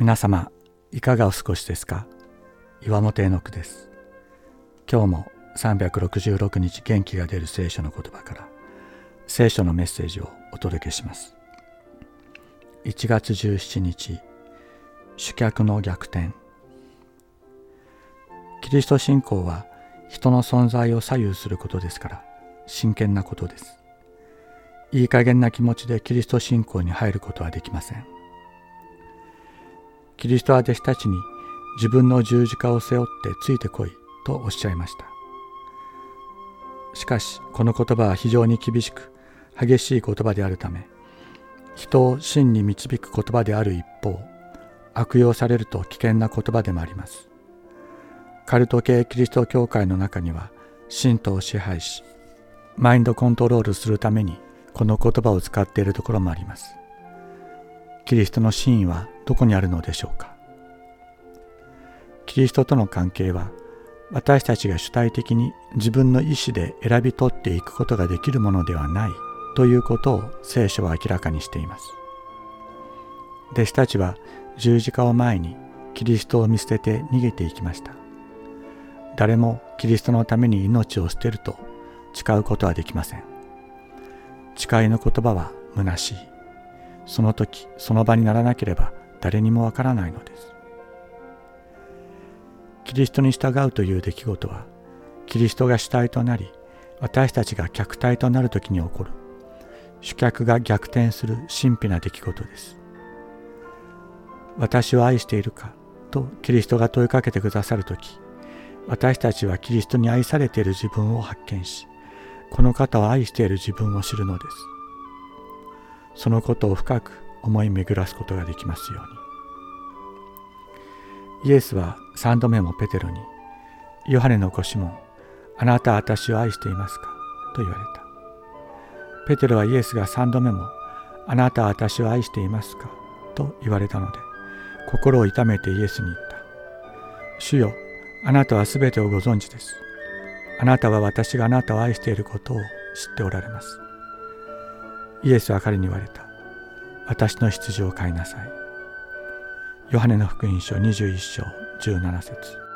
皆様いかがお過ごしですか？岩本絵の句です。今日も366日元気が出る聖書の言葉から聖書のメッセージをお届けします。1月17日主客の逆転。キリスト信仰は人の存在を左右することですから真剣なことです。いい加減な気持ちでキリスト信仰に入ることはできません。キリストは弟子たちに自分の十字架を背負ってついてこいとおっしゃいました。しかしこの言葉は非常に厳しく激しい言葉であるため人を真に導く言葉である一方悪用されると危険な言葉でもあります。カルト系キリスト教会の中には信徒を支配しマインドコントロールするためにこの言葉を使っているところもあります。キリストの真意はどこにあるのでしょうか？キリストとの関係は私たちが主体的に自分の意思で選び取っていくことができるものではないということを聖書は明らかにしています。弟子たちは十字架を前にキリストを見捨てて逃げていきました。誰もキリストのために命を捨てると誓うことはできません。誓いの言葉は虚しい。その時その場にならなければ誰にもわからないのです。キリストに従うという出来事はキリストが主体となり私たちが客体となる時に起こる。主客が逆転する神秘な出来事です。私を愛しているかとキリストが問いかけてくださる時私たちはキリストに愛されている自分を発見しこの方を愛している自分を知るのです。そのことを深く思い巡らすことができますようにイエスは三度目もペテロに「ヨハネの子シモンあなたは私を愛していますか?」と言われたペテロはイエスが三度目も「あなたは私を愛していますか?」と言われたので心を痛めてイエスに言った「主よあなたはすべてをご存知です」あなたは私があなたを愛していることを知っておられます。イエスは彼に言われた。私の羊を飼いなさい。ヨハネの福音書21章17節